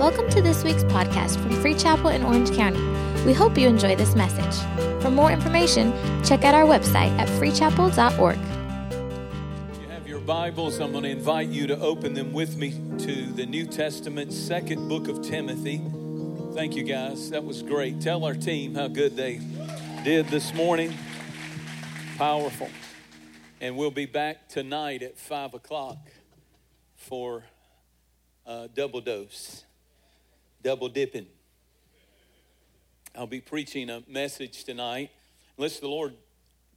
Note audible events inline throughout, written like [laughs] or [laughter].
Welcome to this week's podcast from Free Chapel in Orange County. We hope you enjoy this message. For more information, check out our website at freechapel.org. If you have your Bibles. I'm going to invite you to open them with me to the New Testament, second book of Timothy. Thank you, guys. That was great. Tell our team how good they did this morning. Powerful. And we'll be back tonight at 5 o'clock for a double dose double dipping. I'll be preaching a message tonight. Unless the Lord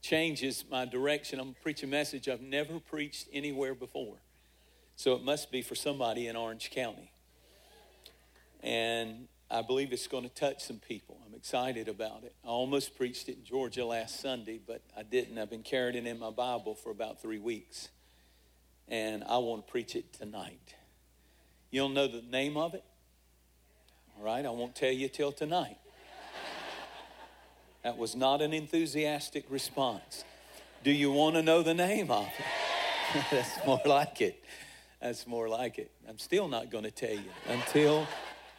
changes my direction, I'm preaching a message I've never preached anywhere before. So it must be for somebody in Orange County. And I believe it's going to touch some people. I'm excited about it. I almost preached it in Georgia last Sunday, but I didn't. I've been carrying it in my Bible for about three weeks. And I want to preach it tonight. You don't know the name of it? All right, I won't tell you till tonight. That was not an enthusiastic response. Do you want to know the name of it? [laughs] That's more like it. That's more like it. I'm still not going to tell you until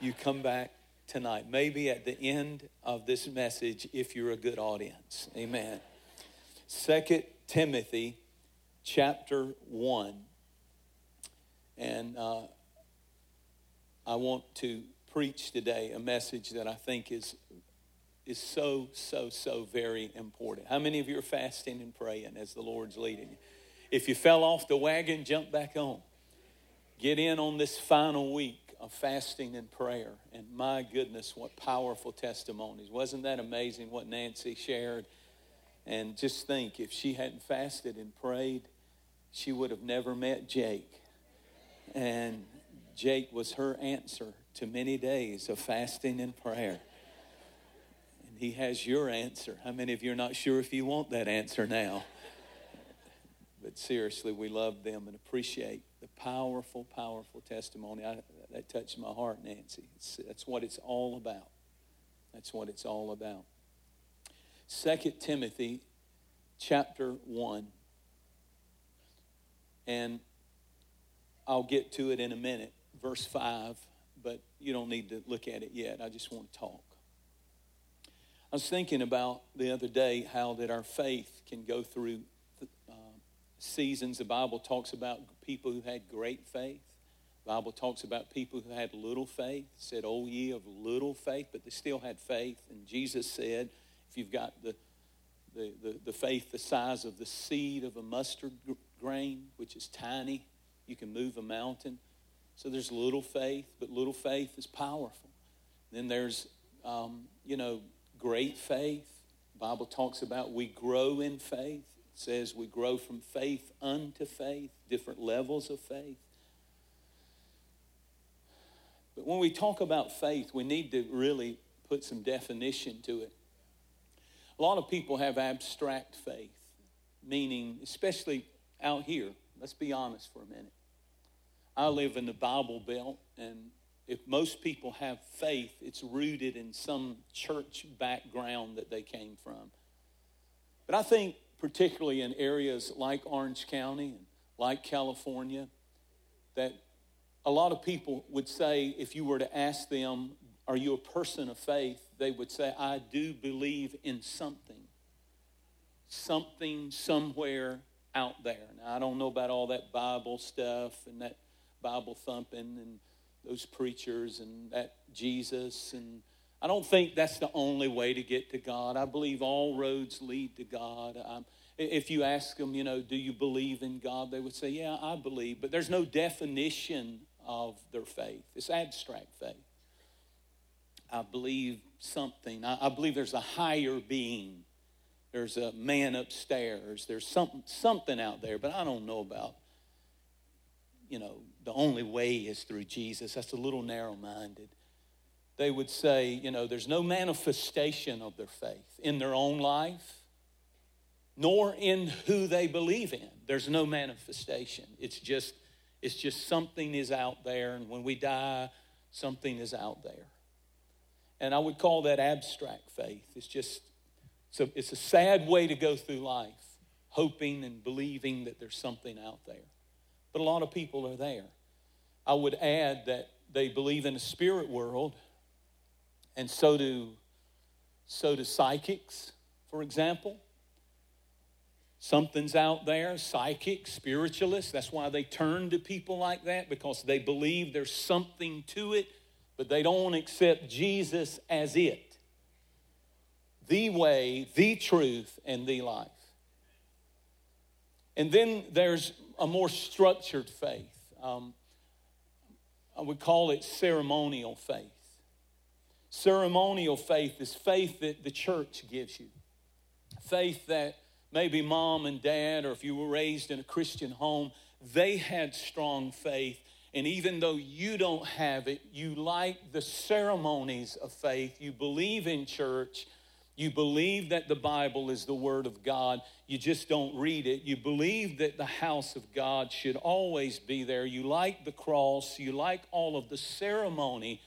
you come back tonight. Maybe at the end of this message, if you're a good audience. Amen. Second Timothy chapter 1. And uh, I want to preach today a message that I think is, is so, so, so very important. How many of you are fasting and praying as the Lord's leading you? If you fell off the wagon, jump back on. Get in on this final week of fasting and prayer. And my goodness, what powerful testimonies. Wasn't that amazing what Nancy shared? And just think if she hadn't fasted and prayed, she would have never met Jake. And Jake was her answer to many days of fasting and prayer. And He has your answer. How many of you are not sure if you want that answer now? But seriously, we love them and appreciate the powerful, powerful testimony. I, that touched my heart, Nancy. It's, that's what it's all about. That's what it's all about. Second Timothy chapter 1. And I'll get to it in a minute. Verse 5 but you don't need to look at it yet. I just want to talk. I was thinking about the other day how that our faith can go through uh, seasons. The Bible talks about people who had great faith. The Bible talks about people who had little faith. It said, "Oh ye of little faith," but they still had faith. And Jesus said, "If you've got the the, the, the faith the size of the seed of a mustard grain, which is tiny, you can move a mountain." So there's little faith, but little faith is powerful. Then there's, um, you know, great faith. The Bible talks about we grow in faith. It says we grow from faith unto faith, different levels of faith. But when we talk about faith, we need to really put some definition to it. A lot of people have abstract faith, meaning, especially out here, let's be honest for a minute. I live in the Bible Belt, and if most people have faith, it's rooted in some church background that they came from. But I think, particularly in areas like Orange County and like California, that a lot of people would say, if you were to ask them, Are you a person of faith? they would say, I do believe in something. Something somewhere out there. Now, I don't know about all that Bible stuff and that Bible thumping and those preachers and that Jesus. And I don't think that's the only way to get to God. I believe all roads lead to God. Um, if you ask them, you know, do you believe in God? They would say, yeah, I believe. But there's no definition of their faith, it's abstract faith. I believe something. I, I believe there's a higher being. There's a man upstairs. There's something, something out there, but I don't know about, you know, the only way is through Jesus. That's a little narrow minded. They would say, you know, there's no manifestation of their faith in their own life, nor in who they believe in. There's no manifestation. It's just, it's just something is out there, and when we die, something is out there. And I would call that abstract faith. It's just, so it's a sad way to go through life, hoping and believing that there's something out there but a lot of people are there. I would add that they believe in a spirit world, and so do, so do psychics, for example. Something's out there, psychic, spiritualists. That's why they turn to people like that because they believe there's something to it, but they don't accept Jesus as it the way, the truth, and the life. And then there's a more structured faith. Um, I would call it ceremonial faith. Ceremonial faith is faith that the church gives you, faith that maybe mom and dad, or if you were raised in a Christian home, they had strong faith. And even though you don't have it, you like the ceremonies of faith. You believe in church. You believe that the Bible is the Word of God. You just don't read it. You believe that the house of God should always be there. You like the cross. You like all of the ceremony.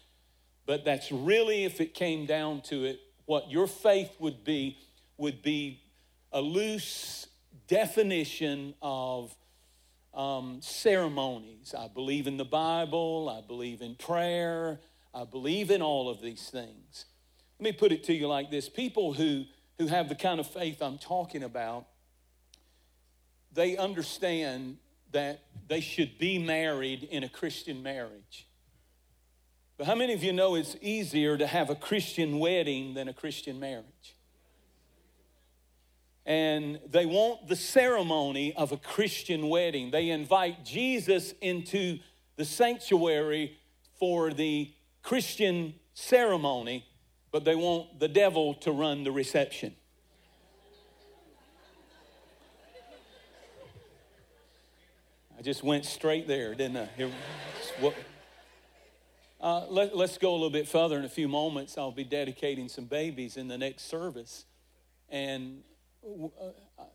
But that's really, if it came down to it, what your faith would be, would be a loose definition of um, ceremonies. I believe in the Bible, I believe in prayer, I believe in all of these things. Let me put it to you like this people who, who have the kind of faith I'm talking about, they understand that they should be married in a Christian marriage. But how many of you know it's easier to have a Christian wedding than a Christian marriage? and they want the ceremony of a Christian wedding. They invite Jesus into the sanctuary for the Christian ceremony, but they want the devil to run the reception. I just went straight there, didn't I? Here, what, uh, let, us go a little bit further in a few moments. I'll be dedicating some babies in the next service. And uh,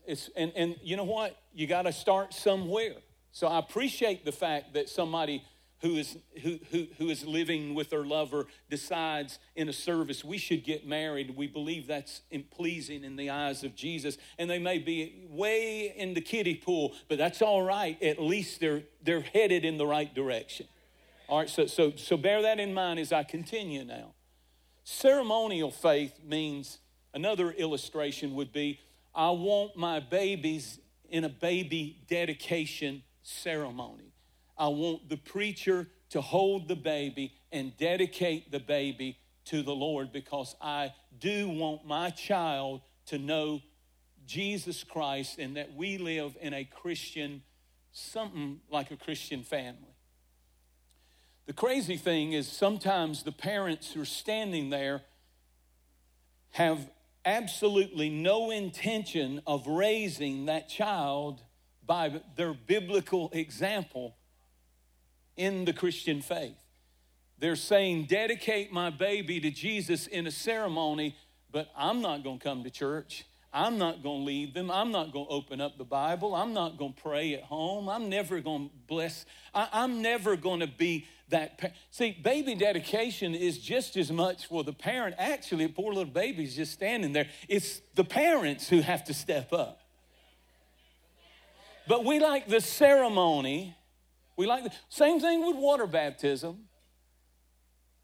it's, and, and you know what? You got to start somewhere. So I appreciate the fact that somebody who is, who, who, who is living with their lover decides in a service we should get married. We believe that's pleasing in the eyes of Jesus. And they may be way in the kiddie pool, but that's all right. At least they're, they're headed in the right direction. All right, so, so, so bear that in mind as I continue now. Ceremonial faith means another illustration would be I want my babies in a baby dedication ceremony. I want the preacher to hold the baby and dedicate the baby to the Lord because I do want my child to know Jesus Christ and that we live in a Christian, something like a Christian family. The crazy thing is sometimes the parents who are standing there have absolutely no intention of raising that child by their biblical example in the Christian faith. They're saying, dedicate my baby to Jesus in a ceremony, but I'm not going to come to church. I'm not going to lead them. I'm not going to open up the Bible. I'm not going to pray at home. I'm never going to bless. I, am never going to be that. Pa- See, baby dedication is just as much for the parent. Actually, poor little baby's just standing there. It's the parents who have to step up. But we like the ceremony. We like the same thing with water baptism.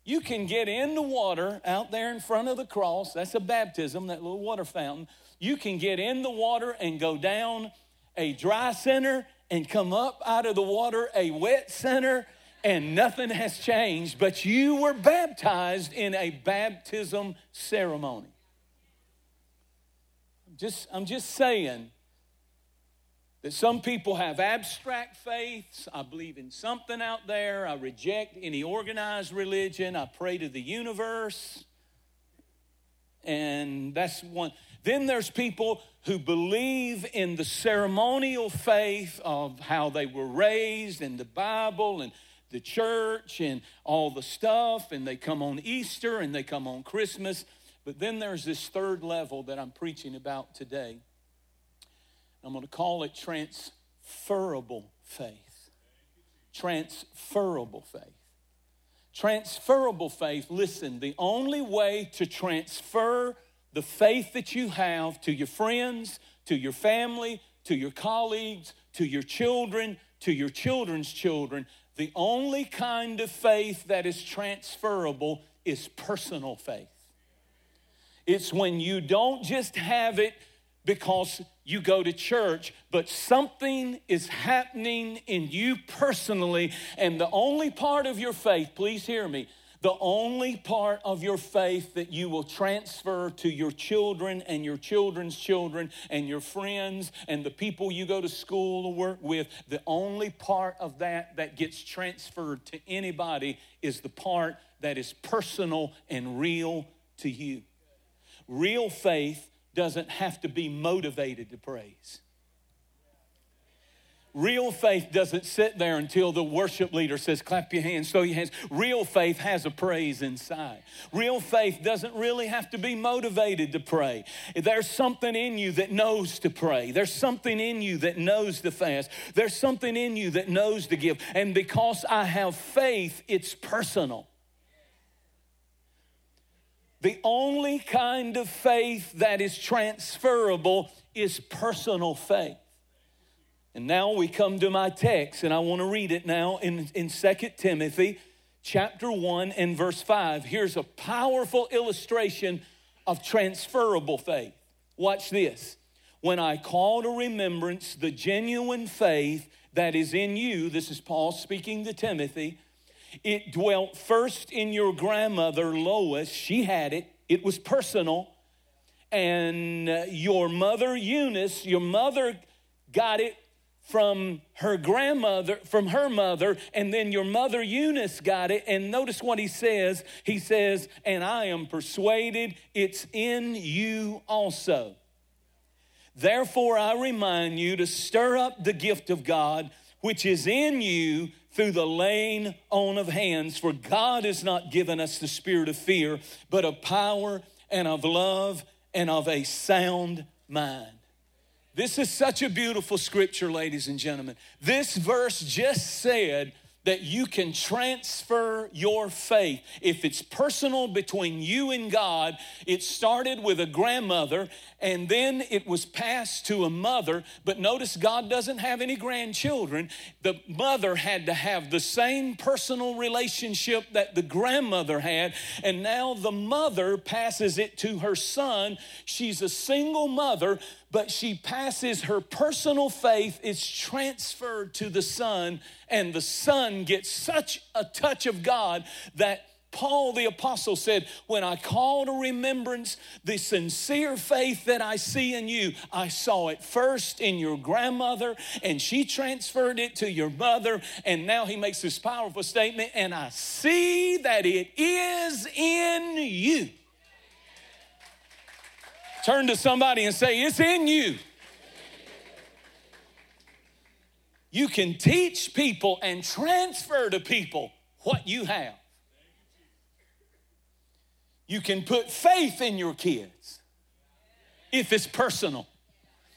You can get in the water out there in front of the cross. That's a baptism, that little water fountain. You can get in the water and go down a dry center and come up out of the water a wet center and nothing has changed, but you were baptized in a baptism ceremony. Just, I'm just saying that some people have abstract faiths. I believe in something out there. I reject any organized religion. I pray to the universe. And that's one. Then there's people who believe in the ceremonial faith of how they were raised and the Bible and the church and all the stuff, and they come on Easter and they come on Christmas. But then there's this third level that I'm preaching about today. I'm going to call it transferable faith. Transferable faith. Transferable faith, listen, the only way to transfer the faith that you have to your friends, to your family, to your colleagues, to your children, to your children's children, The only kind of faith that is transferable is personal faith. It's when you don't just have it because you go to church, but something is happening in you personally, and the only part of your faith, please hear me, the only part of your faith that you will transfer to your children and your children's children and your friends and the people you go to school or work with, the only part of that that gets transferred to anybody is the part that is personal and real to you. Real faith doesn't have to be motivated to praise. Real faith doesn't sit there until the worship leader says, clap your hands, throw your hands. Real faith has a praise inside. Real faith doesn't really have to be motivated to pray. There's something in you that knows to pray. There's something in you that knows to fast. There's something in you that knows to give. And because I have faith, it's personal. The only kind of faith that is transferable is personal faith. And now we come to my text, and I want to read it now in, in 2 Timothy chapter 1 and verse 5. Here's a powerful illustration of transferable faith. Watch this. When I call to remembrance the genuine faith that is in you, this is Paul speaking to Timothy, it dwelt first in your grandmother Lois. She had it, it was personal. And uh, your mother Eunice, your mother got it from her grandmother, from her mother, and then your mother Eunice got it. And notice what he says. He says, And I am persuaded it's in you also. Therefore, I remind you to stir up the gift of God which is in you through the laying on of hands. For God has not given us the spirit of fear, but of power and of love and of a sound mind. This is such a beautiful scripture, ladies and gentlemen. This verse just said that you can transfer your faith. If it's personal between you and God, it started with a grandmother and then it was passed to a mother. But notice God doesn't have any grandchildren. The mother had to have the same personal relationship that the grandmother had. And now the mother passes it to her son. She's a single mother, but she passes her personal faith, it's transferred to the son, and the son gets such a touch of God that Paul the apostle said, When I call to remembrance the sincere faith that I see in you, I saw it first in your grandmother, and she transferred it to your mother. And now he makes this powerful statement, and I see that it is in you. Turn to somebody and say, It's in you. You can teach people and transfer to people what you have. You can put faith in your kids if it's personal.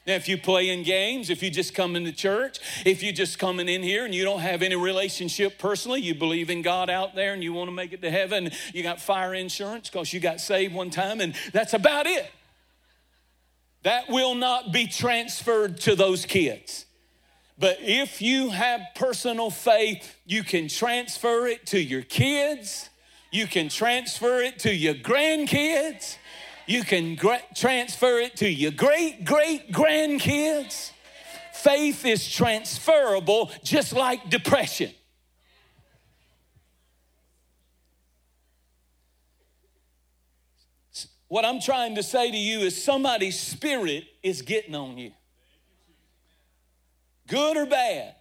Now, if you play in games, if you just come into church, if you just coming in here and you don't have any relationship personally, you believe in God out there and you want to make it to heaven, you got fire insurance because you got saved one time, and that's about it. That will not be transferred to those kids. But if you have personal faith, you can transfer it to your kids, you can transfer it to your grandkids, you can gra- transfer it to your great great grandkids. Faith is transferable just like depression. What I'm trying to say to you is somebody's spirit is getting on you. Good or bad.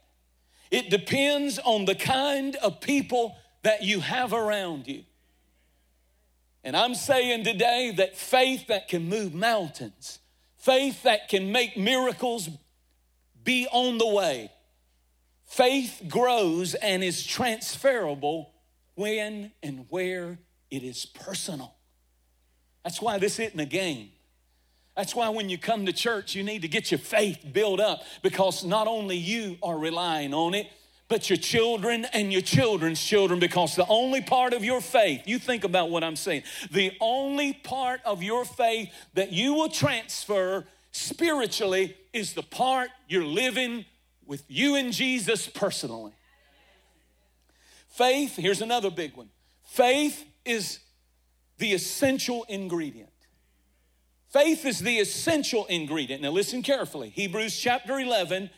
It depends on the kind of people that you have around you. And I'm saying today that faith that can move mountains, faith that can make miracles be on the way, faith grows and is transferable when and where it is personal. That's why this isn't a game. That's why when you come to church, you need to get your faith built up because not only you are relying on it, but your children and your children's children because the only part of your faith, you think about what I'm saying, the only part of your faith that you will transfer spiritually is the part you're living with you and Jesus personally. Faith, here's another big one. Faith is the essential ingredient. Faith is the essential ingredient. Now, listen carefully. Hebrews chapter 11,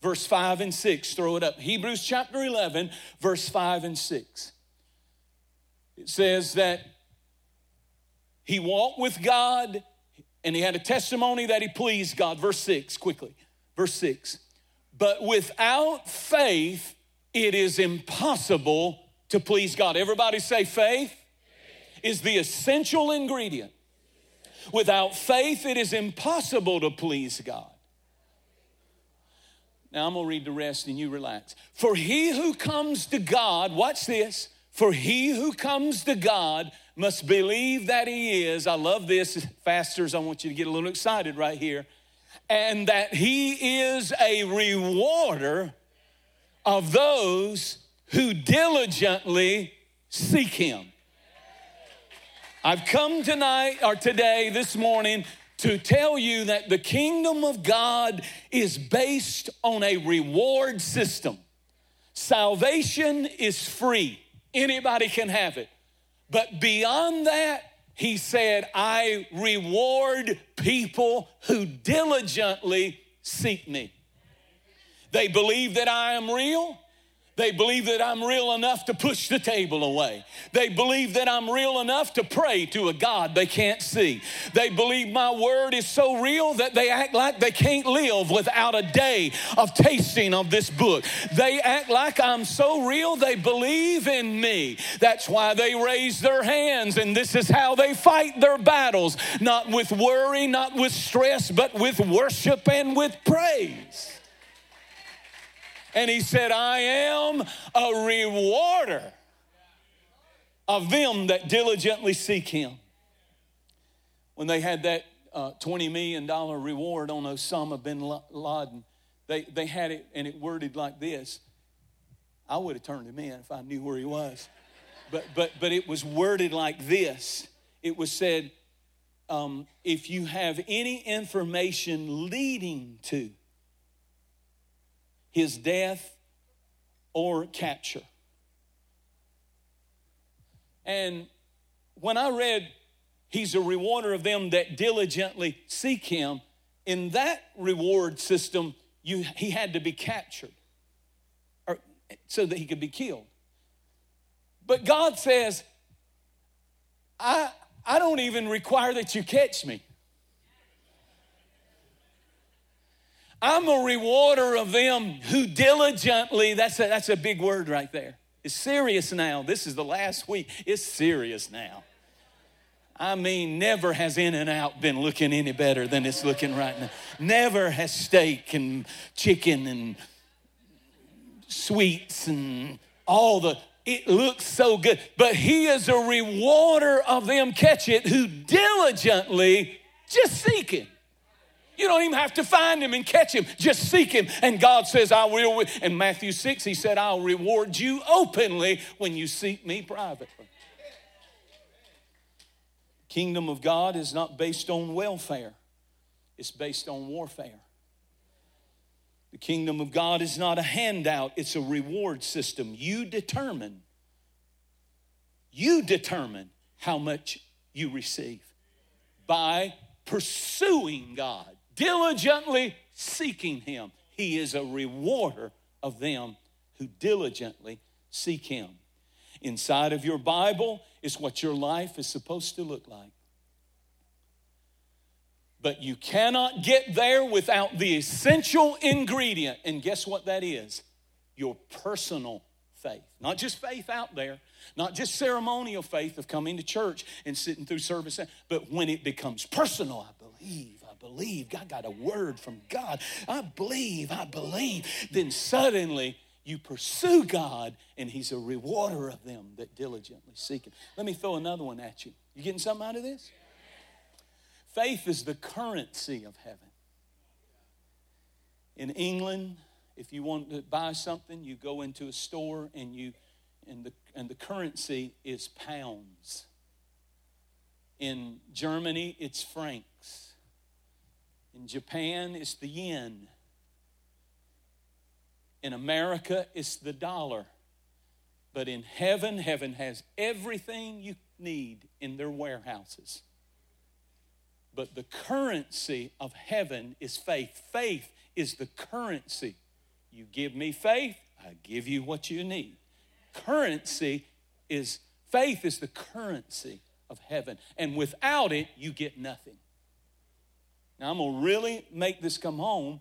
verse 5 and 6. Throw it up. Hebrews chapter 11, verse 5 and 6. It says that he walked with God and he had a testimony that he pleased God. Verse 6, quickly. Verse 6. But without faith, it is impossible to please God. Everybody say, faith is the essential ingredient. Without faith, it is impossible to please God. Now I'm gonna read the rest and you relax. For he who comes to God, watch this, for he who comes to God must believe that he is. I love this, fasters. I want you to get a little excited right here. And that he is a rewarder of those who diligently seek him. I've come tonight or today, this morning, to tell you that the kingdom of God is based on a reward system. Salvation is free, anybody can have it. But beyond that, he said, I reward people who diligently seek me. They believe that I am real. They believe that I'm real enough to push the table away. They believe that I'm real enough to pray to a God they can't see. They believe my word is so real that they act like they can't live without a day of tasting of this book. They act like I'm so real, they believe in me. That's why they raise their hands, and this is how they fight their battles not with worry, not with stress, but with worship and with praise. And he said, I am a rewarder of them that diligently seek him. When they had that uh, $20 million reward on Osama bin Laden, they, they had it and it worded like this. I would have turned him in if I knew where he was. But, but, but it was worded like this it was said, um, if you have any information leading to his death or capture. And when I read, He's a rewarder of them that diligently seek Him, in that reward system, you, he had to be captured or, so that he could be killed. But God says, I, I don't even require that you catch me. I'm a rewarder of them who diligently, that's a, that's a big word right there. It's serious now. This is the last week. It's serious now. I mean, never has In-N-Out been looking any better than it's looking right now. Never has steak and chicken and sweets and all the, it looks so good. But He is a rewarder of them, catch it, who diligently just seek Him. You don't even have to find him and catch him. Just seek him. And God says, I will. In Matthew 6, he said, I'll reward you openly when you seek me privately. Kingdom of God is not based on welfare, it's based on warfare. The kingdom of God is not a handout, it's a reward system. You determine, you determine how much you receive by pursuing God diligently seeking him. He is a rewarder of them who diligently seek him. Inside of your Bible is what your life is supposed to look like. But you cannot get there without the essential ingredient. And guess what that is? Your personal faith. Not just faith out there, not just ceremonial faith of coming to church and sitting through service, but when it becomes personal, I believe believe. God got a word from God. I believe, I believe. Then suddenly you pursue God and He's a rewarder of them that diligently seek Him. Let me throw another one at you. You getting something out of this? Faith is the currency of heaven. In England, if you want to buy something, you go into a store and you and the and the currency is pounds. In Germany, it's francs. In Japan, it's the yen. In America, it's the dollar. But in heaven, heaven has everything you need in their warehouses. But the currency of heaven is faith. Faith is the currency. You give me faith, I give you what you need. Currency is faith is the currency of heaven. And without it, you get nothing. Now I'm gonna really make this come home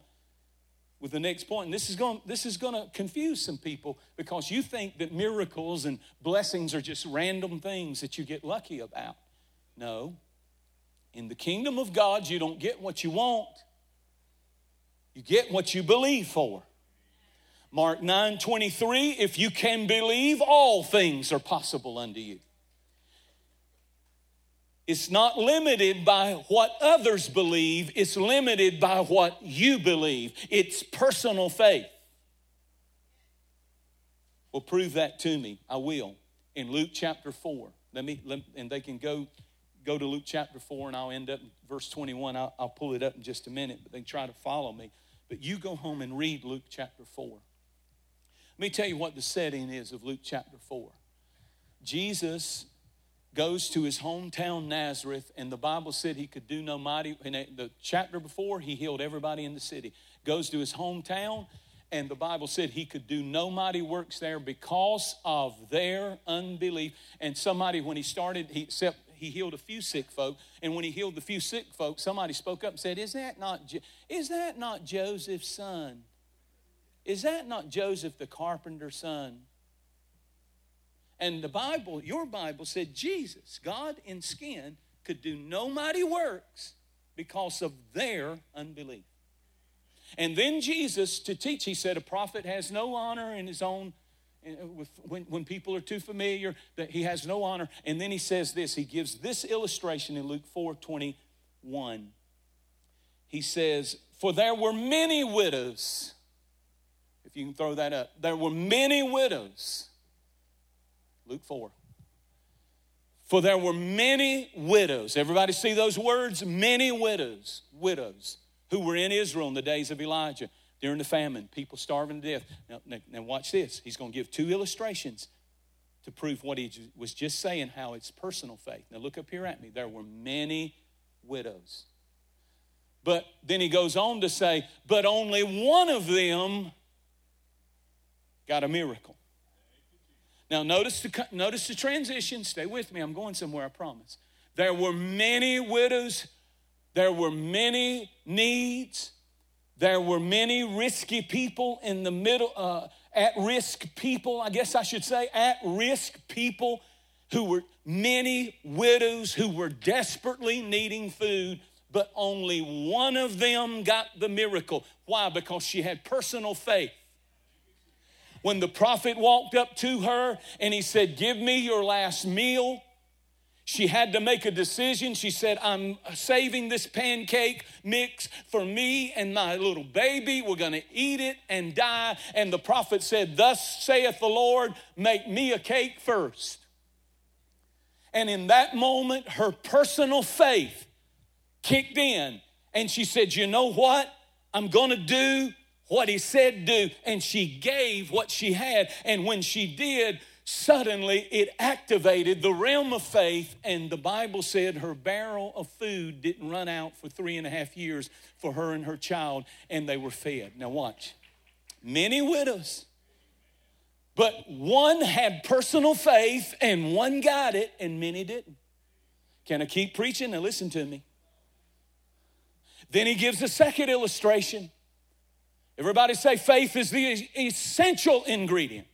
with the next point. And this is going this is to confuse some people because you think that miracles and blessings are just random things that you get lucky about. No. In the kingdom of God, you don't get what you want. You get what you believe for. Mark 9 23, if you can believe, all things are possible unto you. It's not limited by what others believe, it's limited by what you believe. It's personal faith. Well, prove that to me. I will. In Luke chapter 4. Let me, let, and they can go go to Luke chapter 4 and I'll end up verse 21. I'll, I'll pull it up in just a minute, but they try to follow me. But you go home and read Luke chapter 4. Let me tell you what the setting is of Luke chapter 4. Jesus goes to his hometown Nazareth, and the Bible said he could do no mighty. In the chapter before, he healed everybody in the city. Goes to his hometown, and the Bible said he could do no mighty works there because of their unbelief. And somebody, when he started, he except he healed a few sick folk, and when he healed the few sick folk, somebody spoke up and said, "Is that not is that not Joseph's son? Is that not Joseph the carpenter's son?" And the Bible, your Bible said Jesus, God in skin, could do no mighty works because of their unbelief. And then Jesus, to teach, he said, a prophet has no honor in his own, uh, when, when people are too familiar, that he has no honor. And then he says this, he gives this illustration in Luke 4 21. He says, For there were many widows, if you can throw that up, there were many widows Luke 4. For there were many widows. Everybody see those words? Many widows, widows, who were in Israel in the days of Elijah during the famine, people starving to death. Now, now, now watch this. He's going to give two illustrations to prove what he was just saying, how it's personal faith. Now look up here at me. There were many widows. But then he goes on to say, but only one of them got a miracle. Now, notice the, notice the transition. Stay with me. I'm going somewhere, I promise. There were many widows, there were many needs, there were many risky people in the middle, uh, at risk people, I guess I should say, at risk people who were many widows who were desperately needing food, but only one of them got the miracle. Why? Because she had personal faith when the prophet walked up to her and he said, Give me your last meal. She had to make a decision. She said, I'm saving this pancake mix for me and my little baby. We're going to eat it and die. And the prophet said, Thus saith the Lord, make me a cake first. And in that moment, her personal faith kicked in. And she said, You know what? I'm going to do what he said do, and she gave what she had. And when she did, suddenly it activated the realm of faith, and the Bible said her barrel of food didn't run out for three and a half years for her and her child, and they were fed. Now, watch. Many widows, but one had personal faith, and one got it, and many didn't. Can I keep preaching? Now, listen to me. Then he gives a second illustration. Everybody say faith is the essential ingredient.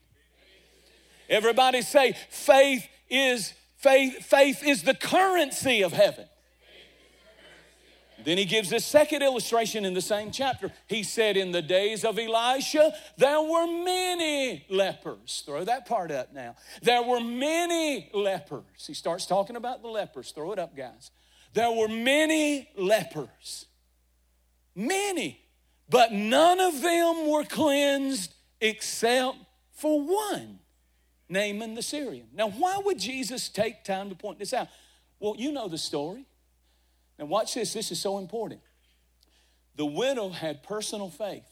Everybody say faith is faith faith is the currency of heaven. Then he gives this second illustration in the same chapter. He said, In the days of Elisha, there were many lepers. Throw that part up now. There were many lepers. He starts talking about the lepers. Throw it up, guys. There were many lepers. Many. But none of them were cleansed except for one, Naaman the Syrian. Now, why would Jesus take time to point this out? Well, you know the story. Now, watch this. This is so important. The widow had personal faith.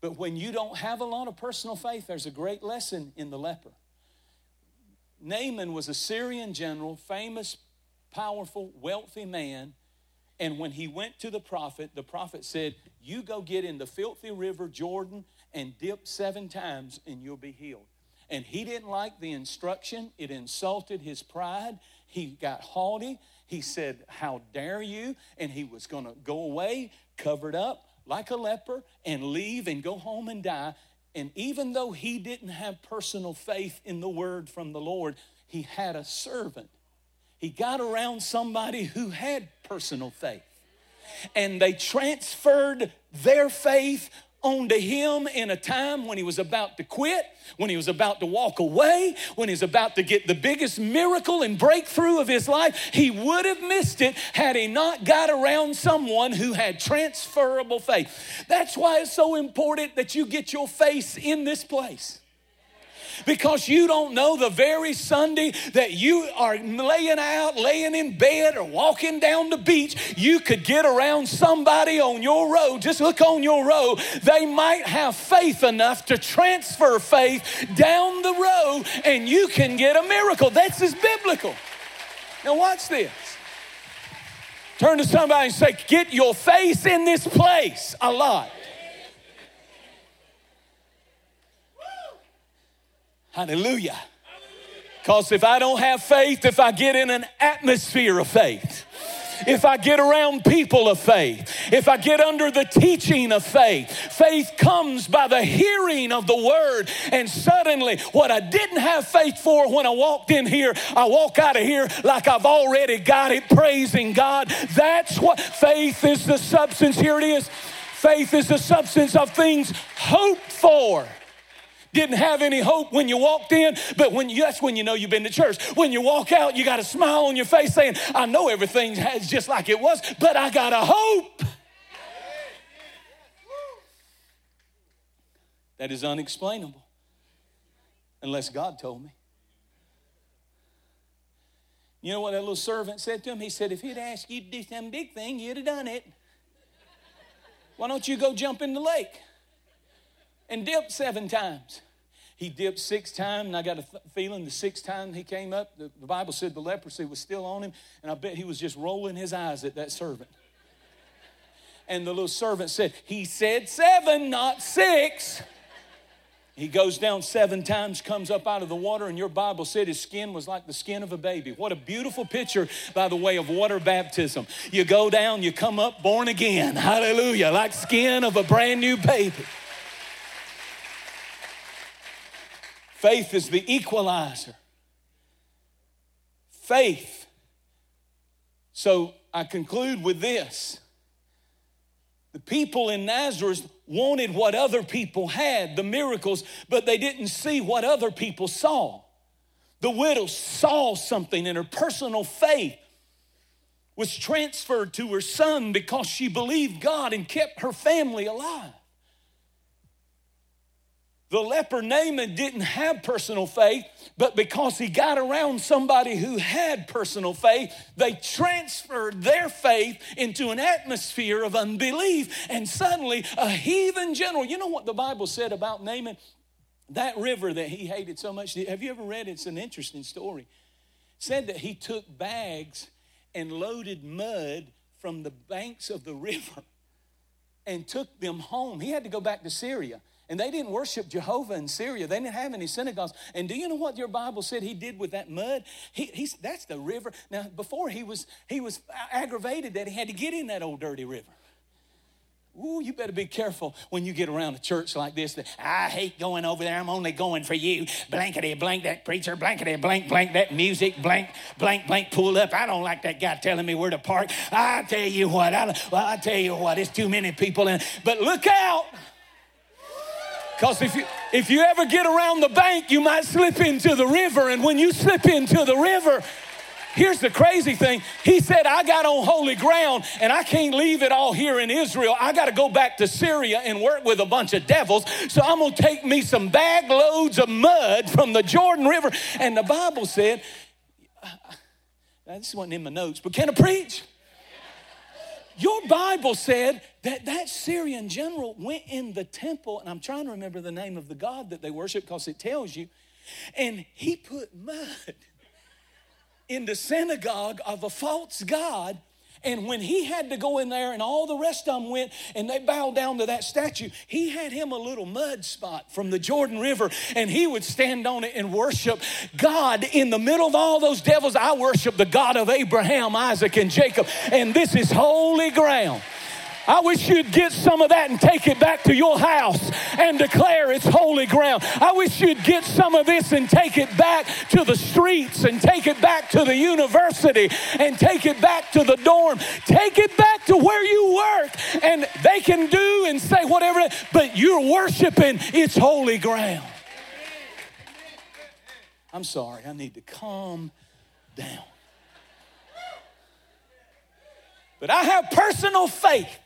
But when you don't have a lot of personal faith, there's a great lesson in the leper. Naaman was a Syrian general, famous, powerful, wealthy man. And when he went to the prophet, the prophet said, You go get in the filthy river Jordan and dip seven times and you'll be healed. And he didn't like the instruction, it insulted his pride. He got haughty. He said, How dare you? And he was going to go away, covered up like a leper, and leave and go home and die. And even though he didn't have personal faith in the word from the Lord, he had a servant. He got around somebody who had personal faith. And they transferred their faith onto him in a time when he was about to quit, when he was about to walk away, when he was about to get the biggest miracle and breakthrough of his life. He would have missed it had he not got around someone who had transferable faith. That's why it's so important that you get your face in this place because you don't know the very Sunday that you are laying out, laying in bed, or walking down the beach, you could get around somebody on your road. Just look on your road. They might have faith enough to transfer faith down the road, and you can get a miracle. That's as biblical. Now, watch this. Turn to somebody and say, Get your face in this place a lot. Hallelujah. Because if I don't have faith, if I get in an atmosphere of faith, if I get around people of faith, if I get under the teaching of faith, faith comes by the hearing of the word. And suddenly, what I didn't have faith for when I walked in here, I walk out of here like I've already got it, praising God. That's what faith is the substance. Here it is. Faith is the substance of things hoped for didn't have any hope when you walked in, but when you, that's when you know you've been to church. When you walk out, you got a smile on your face saying, I know everything is just like it was, but I got a hope. That is unexplainable unless God told me. You know what that little servant said to him? He said, If he'd asked you to do some big thing, you'd have done it. Why don't you go jump in the lake and dip seven times? He dipped six times, and I got a th- feeling the sixth time he came up, the, the Bible said the leprosy was still on him, and I bet he was just rolling his eyes at that servant. And the little servant said, He said seven, not six. He goes down seven times, comes up out of the water, and your Bible said his skin was like the skin of a baby. What a beautiful picture, by the way, of water baptism. You go down, you come up born again. Hallelujah. Like skin of a brand new baby. Faith is the equalizer. Faith. So I conclude with this. The people in Nazareth wanted what other people had, the miracles, but they didn't see what other people saw. The widow saw something in her personal faith was transferred to her son because she believed God and kept her family alive. The leper Naaman didn't have personal faith, but because he got around somebody who had personal faith, they transferred their faith into an atmosphere of unbelief. And suddenly, a heathen general, you know what the Bible said about Naaman? That river that he hated so much. Have you ever read it? It's an interesting story. Said that he took bags and loaded mud from the banks of the [laughs] river and took them home. He had to go back to Syria. And they didn't worship Jehovah in Syria. They didn't have any synagogues. And do you know what your Bible said he did with that mud? He, that's the river. Now, before he was, he was aggravated that he had to get in that old dirty river. Ooh, you better be careful when you get around a church like this. That I hate going over there. I'm only going for you. Blankety blank that preacher. Blankety blank blank that music. Blank blank blank pull up. I don't like that guy telling me where to park. I tell you what. I well, I tell you what. It's too many people in. But look out. Because if you, if you ever get around the bank, you might slip into the river. And when you slip into the river, Here's the crazy thing. He said, I got on holy ground and I can't leave it all here in Israel. I got to go back to Syria and work with a bunch of devils. So I'm going to take me some bag loads of mud from the Jordan River. And the Bible said, this wasn't in my notes, but can I preach? Your Bible said that that Syrian general went in the temple, and I'm trying to remember the name of the God that they worship because it tells you. And he put mud in the synagogue of a false God and when he had to go in there and all the rest of them went and they bowed down to that statue, he had him a little mud spot from the Jordan River and he would stand on it and worship God in the middle of all those devils. I worship the God of Abraham, Isaac, and Jacob. And this is holy ground. I wish you'd get some of that and take it back to your house and declare it's holy ground. I wish you'd get some of this and take it back to the streets and take it back to the university and take it back to the dorm. Take it back to where you work and they can do and say whatever, but you're worshiping it's holy ground. I'm sorry, I need to calm down. But I have personal faith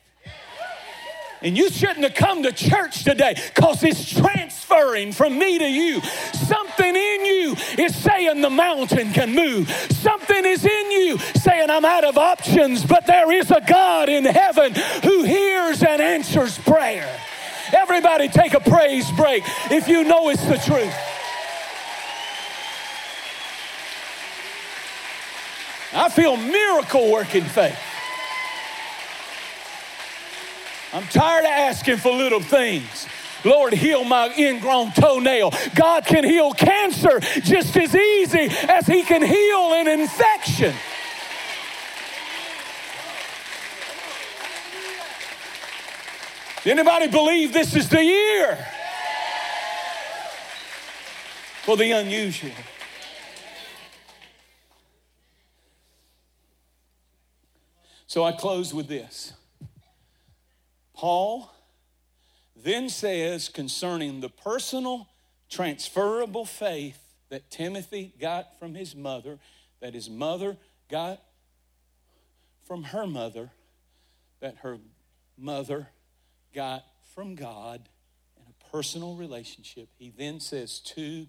and you shouldn't have come to church today because it's transferring from me to you. Something in you is saying the mountain can move. Something is in you saying I'm out of options, but there is a God in heaven who hears and answers prayer. Everybody take a praise break if you know it's the truth. I feel miracle working faith. I'm tired of asking for little things. Lord, heal my ingrown toenail. God can heal cancer just as easy as He can heal an infection. Anybody believe this is the year for the unusual? So I close with this. Paul then says concerning the personal transferable faith that Timothy got from his mother, that his mother got from her mother, that her mother got from God in a personal relationship. He then says two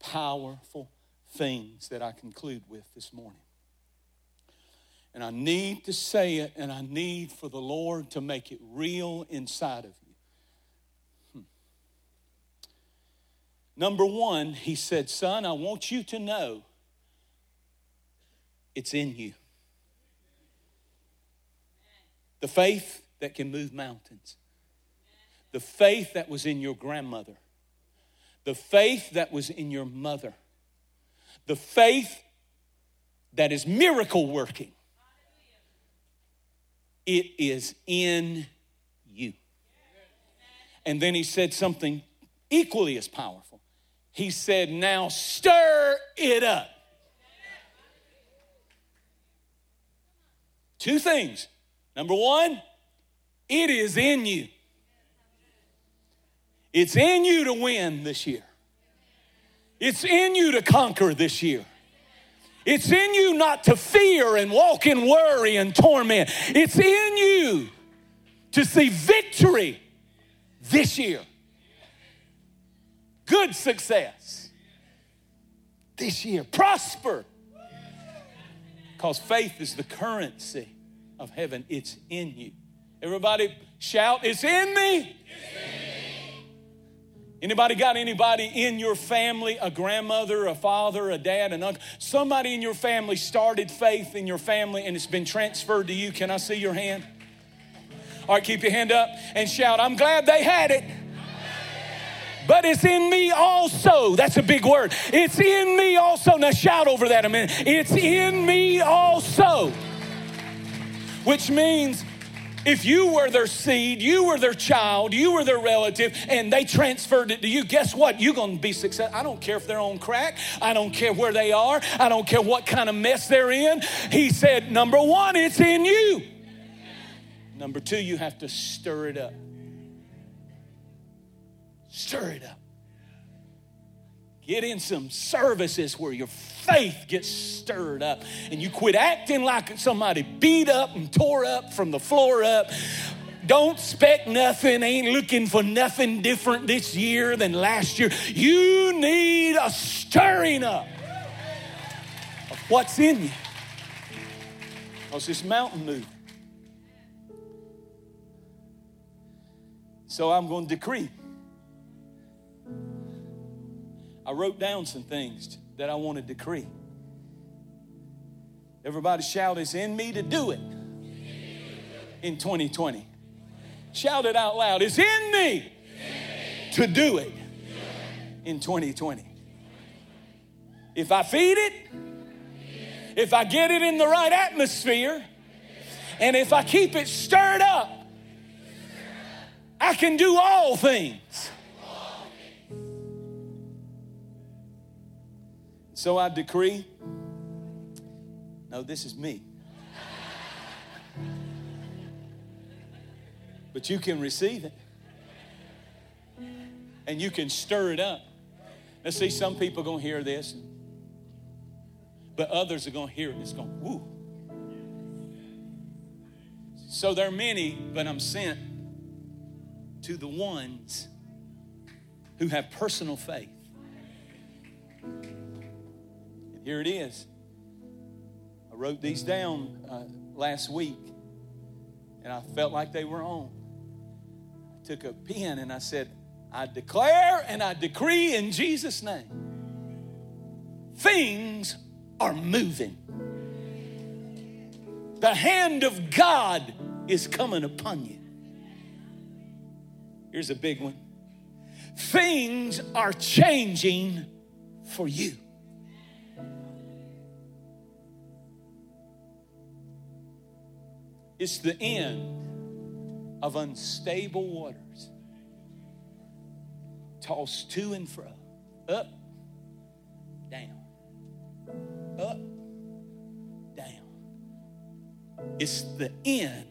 powerful things that I conclude with this morning. And I need to say it, and I need for the Lord to make it real inside of you. Hmm. Number one, he said, Son, I want you to know it's in you. The faith that can move mountains, the faith that was in your grandmother, the faith that was in your mother, the faith that is miracle working it is in you. And then he said something equally as powerful. He said, Now stir it up. Two things. Number one, it is in you. It's in you to win this year. It's in you to conquer this year. It's in you not to fear and walk in worry and torment. It's in you to see victory this year. Good success this year. Prosper. Because faith is the currency of heaven, it's in you. Everybody shout, It's in me. It's in Anybody got anybody in your family, a grandmother, a father, a dad, an uncle? Somebody in your family started faith in your family and it's been transferred to you. Can I see your hand? All right, keep your hand up and shout, I'm glad they had it. But it's in me also. That's a big word. It's in me also. Now shout over that a minute. It's in me also. Which means if you were their seed, you were their child, you were their relative, and they transferred it to you, guess what? You're going to be successful. I don't care if they're on crack. I don't care where they are. I don't care what kind of mess they're in. He said, number one, it's in you. Number two, you have to stir it up. Stir it up. Get in some services where your faith gets stirred up and you quit acting like somebody beat up and tore up from the floor up. Don't expect nothing, ain't looking for nothing different this year than last year. You need a stirring up of what's in you. Because this mountain moving. So I'm going to decree I wrote down some things that I want to decree. Everybody shout, It's in me to do it in 2020. Shout it out loud. It's in me to do it in 2020. If I feed it, if I get it in the right atmosphere, and if I keep it stirred up, I can do all things. So I decree no, this is me. But you can receive it. And you can stir it up. Now, see, some people are going to hear this, but others are going to hear it it's going, woo. So there are many, but I'm sent to the ones who have personal faith. Here it is. I wrote these down uh, last week, and I felt like they were on. I took a pen and I said, I declare and I decree in Jesus' name things are moving. The hand of God is coming upon you. Here's a big one things are changing for you. It's the end of unstable waters, tossed to and fro, up, down, up, down. It's the end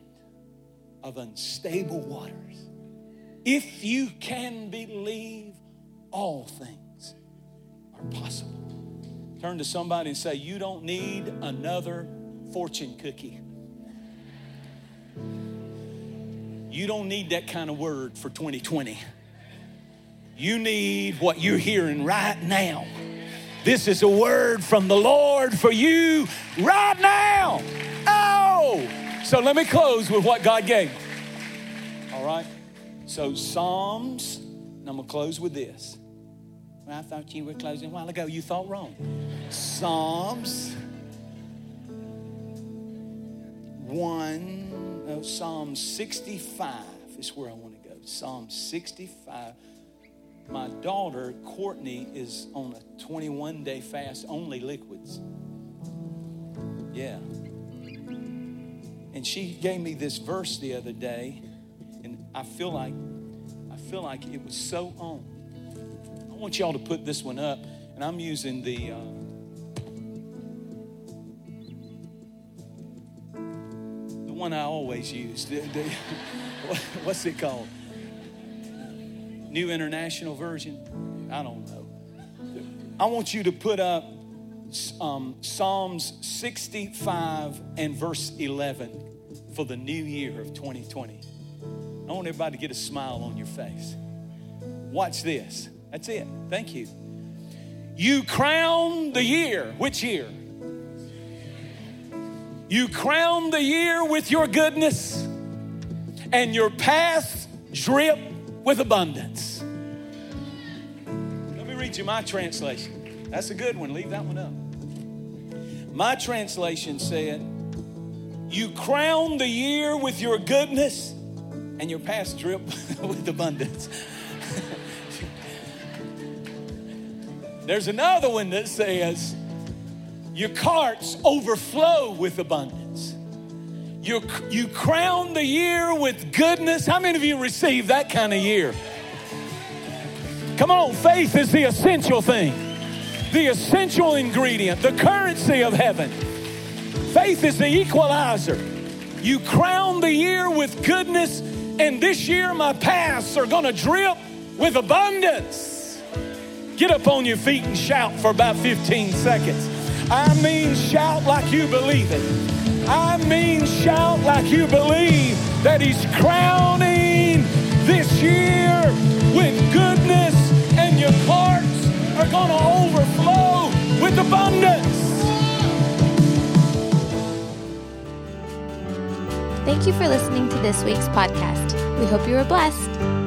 of unstable waters. If you can believe, all things are possible. Turn to somebody and say, You don't need another fortune cookie. You don't need that kind of word for 2020. You need what you're hearing right now. This is a word from the Lord for you right now. Oh! So let me close with what God gave. All right? So, Psalms, and I'm going to close with this. I thought you were closing a while ago. You thought wrong. Psalms 1 no, Psalm 65 is where I want to go. Psalm 65. My daughter, Courtney, is on a 21 day fast, only liquids. Yeah. And she gave me this verse the other day, and I feel like I feel like it was so on. I want y'all to put this one up, and I'm using the uh, one I always use. [laughs] What's it called? New International Version? I don't know. I want you to put up um, Psalms 65 and verse 11 for the new year of 2020. I want everybody to get a smile on your face. Watch this. That's it. Thank you. You crown the year. Which year? You crown the year with your goodness, and your paths drip with abundance. Let me read you my translation. That's a good one. Leave that one up. My translation said, You crown the year with your goodness, and your paths drip [laughs] with abundance. [laughs] There's another one that says, your carts overflow with abundance. You, you crown the year with goodness. How many of you receive that kind of year? Come on, faith is the essential thing, the essential ingredient, the currency of heaven. Faith is the equalizer. You crown the year with goodness, and this year my paths are going to drip with abundance. Get up on your feet and shout for about 15 seconds. I mean, shout like you believe it. I mean, shout like you believe that He's crowning this year with goodness, and your hearts are going to overflow with abundance. Thank you for listening to this week's podcast. We hope you were blessed.